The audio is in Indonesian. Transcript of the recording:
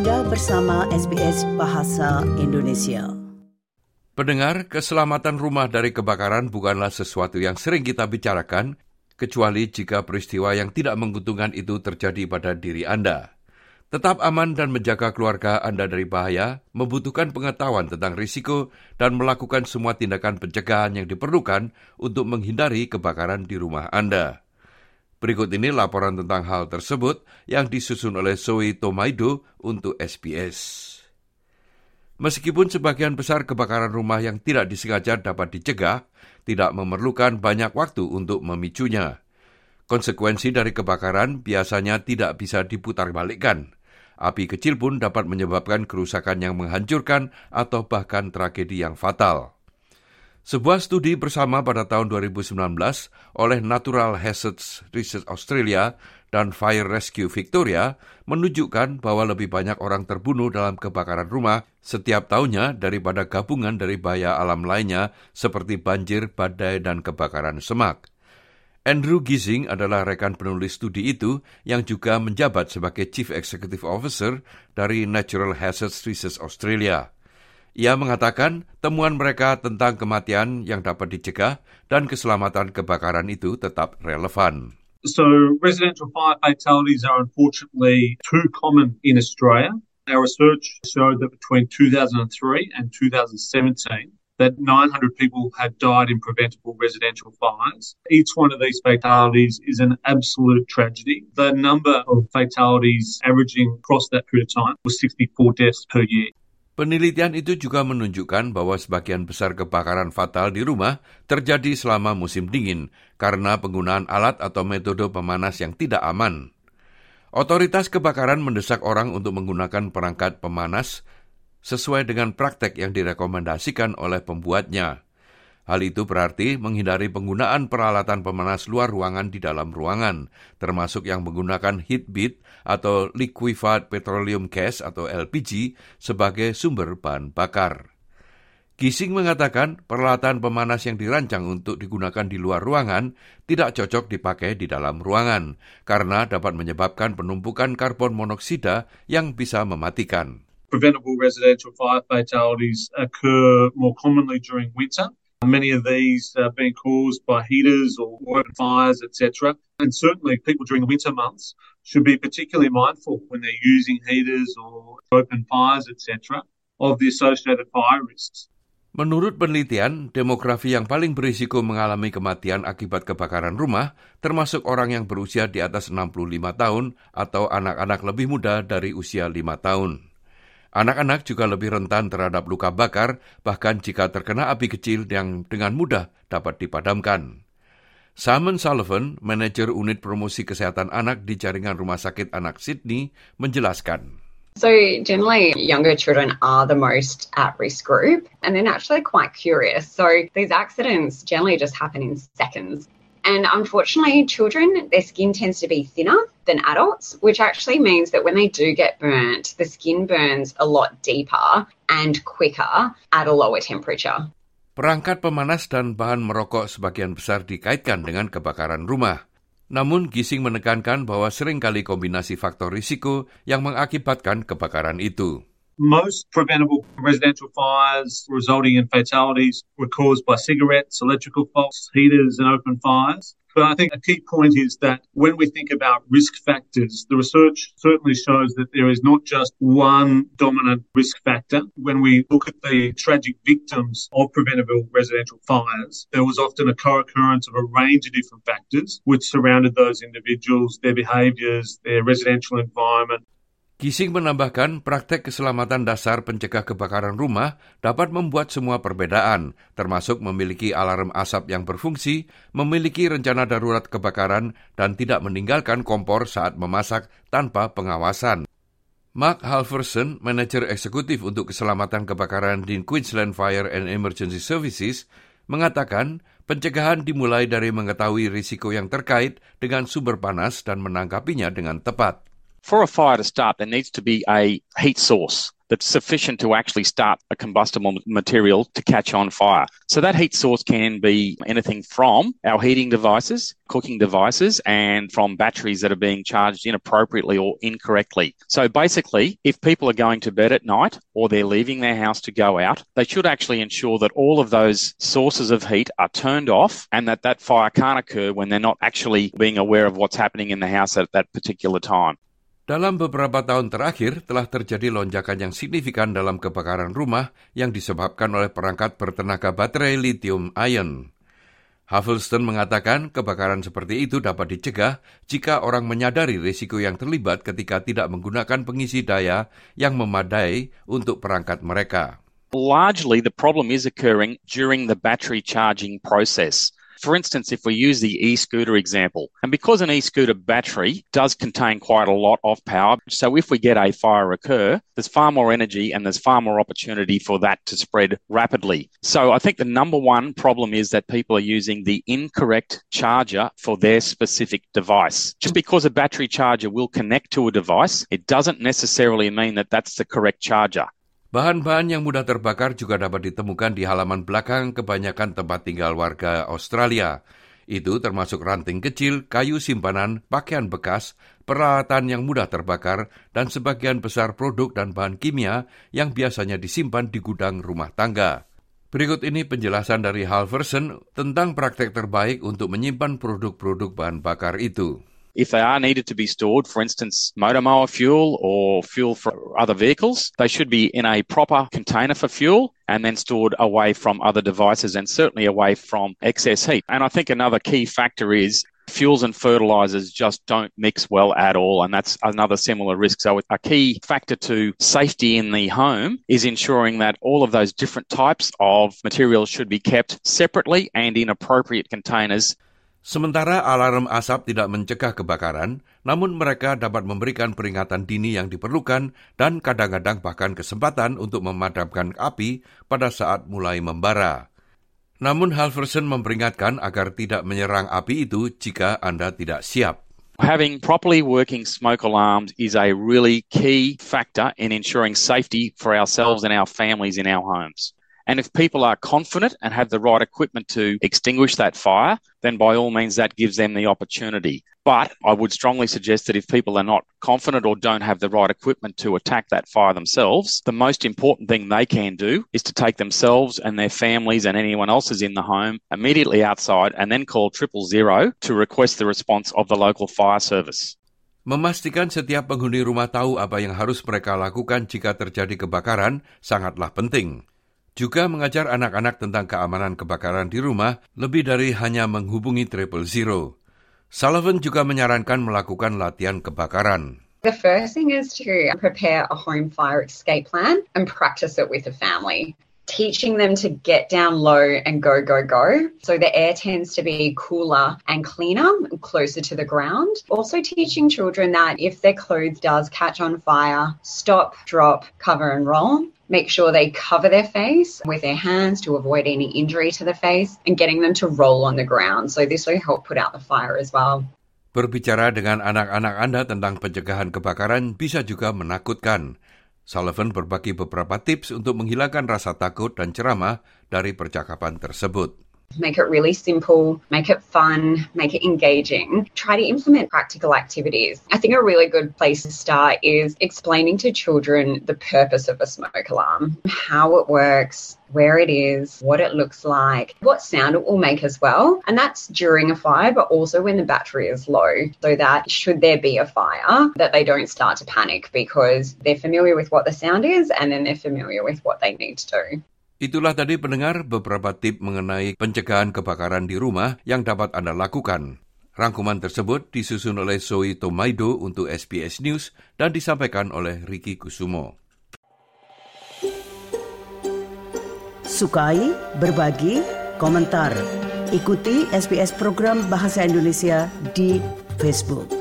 Anda bersama SBS Bahasa Indonesia. Pendengar, keselamatan rumah dari kebakaran bukanlah sesuatu yang sering kita bicarakan, kecuali jika peristiwa yang tidak menguntungkan itu terjadi pada diri Anda. Tetap aman dan menjaga keluarga Anda dari bahaya membutuhkan pengetahuan tentang risiko dan melakukan semua tindakan pencegahan yang diperlukan untuk menghindari kebakaran di rumah Anda. Berikut ini laporan tentang hal tersebut yang disusun oleh Zoe Tomaido untuk SBS. Meskipun sebagian besar kebakaran rumah yang tidak disengaja dapat dicegah, tidak memerlukan banyak waktu untuk memicunya. Konsekuensi dari kebakaran biasanya tidak bisa diputarbalikkan. Api kecil pun dapat menyebabkan kerusakan yang menghancurkan atau bahkan tragedi yang fatal. Sebuah studi bersama pada tahun 2019 oleh Natural Hazards Research Australia dan Fire Rescue Victoria menunjukkan bahwa lebih banyak orang terbunuh dalam kebakaran rumah setiap tahunnya daripada gabungan dari bahaya alam lainnya seperti banjir, badai, dan kebakaran semak. Andrew Gising adalah rekan penulis studi itu yang juga menjabat sebagai Chief Executive Officer dari Natural Hazards Research Australia. Ia mengatakan temuan mereka tentang kematian yang dapat dicegah dan keselamatan kebakaran itu tetap relevan. So, residential fire fatalities are unfortunately too common in Australia. Our research showed that between 2003 and 2017, that 900 people had died in preventable residential fires. Each one of these fatalities is an absolute tragedy. The number of fatalities averaging across that period of time was 64 deaths per year. Penelitian itu juga menunjukkan bahwa sebagian besar kebakaran fatal di rumah terjadi selama musim dingin karena penggunaan alat atau metode pemanas yang tidak aman. Otoritas kebakaran mendesak orang untuk menggunakan perangkat pemanas sesuai dengan praktek yang direkomendasikan oleh pembuatnya. Hal itu berarti menghindari penggunaan peralatan pemanas luar ruangan di dalam ruangan, termasuk yang menggunakan heat bead atau liquefied petroleum gas atau LPG sebagai sumber bahan bakar. Gising mengatakan peralatan pemanas yang dirancang untuk digunakan di luar ruangan tidak cocok dipakai di dalam ruangan karena dapat menyebabkan penumpukan karbon monoksida yang bisa mematikan. Preventable residential fire fatalities occur more commonly during winter Many of these are being caused by heaters or open fires, etc. And certainly, people during the winter months should be particularly mindful when they're using heaters or open fires, etc., of the associated fire risks. Menurut penelitian, demografi yang paling berisiko mengalami kematian akibat kebakaran rumah termasuk orang yang berusia di atas 65 tahun atau anak-anak lebih muda dari usia 5 tahun. Anak-anak juga lebih rentan terhadap luka bakar, bahkan jika terkena api kecil yang dengan mudah dapat dipadamkan. Simon Sullivan, manajer unit promosi kesehatan anak di jaringan Rumah Sakit Anak Sydney, menjelaskan. So, generally, younger children are the most at risk group, and they're naturally quite curious. So, these accidents generally just happen in seconds. And unfortunately, children, their skin tends to be thinner than adults, which actually means that when they do get burnt, the skin burns a lot deeper and quicker at a lower temperature. Perangkat pemanas dan bahan merokok sebagian besar dikaitkan dengan kebakaran rumah. Namun Gising menekankan bahwa sering kali kombinasi faktor risiko yang mengakibatkan kebakaran itu. Most preventable residential fires resulting in fatalities were caused by cigarettes, electrical faults, heaters, and open fires. But I think a key point is that when we think about risk factors, the research certainly shows that there is not just one dominant risk factor. When we look at the tragic victims of preventable residential fires, there was often a co-occurrence of a range of different factors which surrounded those individuals, their behaviours, their residential environment, Gising menambahkan praktek keselamatan dasar pencegah kebakaran rumah dapat membuat semua perbedaan, termasuk memiliki alarm asap yang berfungsi, memiliki rencana darurat kebakaran, dan tidak meninggalkan kompor saat memasak tanpa pengawasan. Mark Halverson, manajer eksekutif untuk keselamatan kebakaran di Queensland Fire and Emergency Services, mengatakan pencegahan dimulai dari mengetahui risiko yang terkait dengan sumber panas dan menangkapinya dengan tepat. For a fire to start, there needs to be a heat source that's sufficient to actually start a combustible material to catch on fire. So that heat source can be anything from our heating devices, cooking devices, and from batteries that are being charged inappropriately or incorrectly. So basically, if people are going to bed at night or they're leaving their house to go out, they should actually ensure that all of those sources of heat are turned off and that that fire can't occur when they're not actually being aware of what's happening in the house at that particular time. Dalam beberapa tahun terakhir telah terjadi lonjakan yang signifikan dalam kebakaran rumah yang disebabkan oleh perangkat bertenaga baterai lithium ion. Huffleston mengatakan kebakaran seperti itu dapat dicegah jika orang menyadari risiko yang terlibat ketika tidak menggunakan pengisi daya yang memadai untuk perangkat mereka. Largely the problem is occurring during the battery charging process. For instance, if we use the e-scooter example, and because an e-scooter battery does contain quite a lot of power, so if we get a fire occur, there's far more energy and there's far more opportunity for that to spread rapidly. So I think the number one problem is that people are using the incorrect charger for their specific device. Just because a battery charger will connect to a device, it doesn't necessarily mean that that's the correct charger. Bahan-bahan yang mudah terbakar juga dapat ditemukan di halaman belakang kebanyakan tempat tinggal warga Australia. Itu termasuk ranting kecil, kayu simpanan, pakaian bekas, peralatan yang mudah terbakar, dan sebagian besar produk dan bahan kimia yang biasanya disimpan di gudang rumah tangga. Berikut ini penjelasan dari Halverson tentang praktek terbaik untuk menyimpan produk-produk bahan bakar itu. If they are needed to be stored, for instance, motor mower fuel or fuel for other vehicles, they should be in a proper container for fuel and then stored away from other devices and certainly away from excess heat. And I think another key factor is fuels and fertilizers just don't mix well at all. And that's another similar risk. So a key factor to safety in the home is ensuring that all of those different types of materials should be kept separately and in appropriate containers Sementara alarm asap tidak mencegah kebakaran, namun mereka dapat memberikan peringatan dini yang diperlukan dan kadang-kadang bahkan kesempatan untuk memadamkan api pada saat mulai membara. Namun Halverson memperingatkan agar tidak menyerang api itu jika Anda tidak siap. Having properly working smoke alarms is a really key factor in ensuring safety for ourselves and our families in our homes. And if people are confident and have the right equipment to extinguish that fire, then by all means that gives them the opportunity. But I would strongly suggest that if people are not confident or don't have the right equipment to attack that fire themselves, the most important thing they can do is to take themselves and their families and anyone else is in the home immediately outside and then call triple zero to request the response of the local fire service. Memastikan setiap penghuni rumah tahu apa yang harus mereka lakukan jika terjadi kebakaran sangatlah penting. Juga mengajar anak-anak tentang keamanan kebakaran di rumah lebih dari hanya menghubungi triple zero. Sullivan juga menyarankan melakukan latihan kebakaran. The first thing is to prepare a home fire escape plan and practice it with the family. Teaching them to get down low and go, go, go. So the air tends to be cooler and cleaner, closer to the ground. Also teaching children that if their clothes does catch on fire, stop, drop, cover and roll make sure they cover their face with their hands to avoid any injury to the face and getting them to roll on the ground. So this will help put out the fire as well. Berbicara dengan anak-anak Anda tentang pencegahan kebakaran bisa juga menakutkan. Sullivan berbagi beberapa tips untuk menghilangkan rasa takut dan ceramah dari percakapan tersebut. Make it really simple, make it fun, make it engaging. Try to implement practical activities. I think a really good place to start is explaining to children the purpose of a smoke alarm, how it works, where it is, what it looks like, what sound it will make as well. And that's during a fire, but also when the battery is low, so that should there be a fire, that they don't start to panic because they're familiar with what the sound is and then they're familiar with what they need to do. Itulah tadi pendengar beberapa tip mengenai pencegahan kebakaran di rumah yang dapat Anda lakukan. Rangkuman tersebut disusun oleh Zoe Tomaido untuk SBS News dan disampaikan oleh Ricky Kusumo. Sukai, berbagi, komentar. Ikuti SBS program Bahasa Indonesia di Facebook.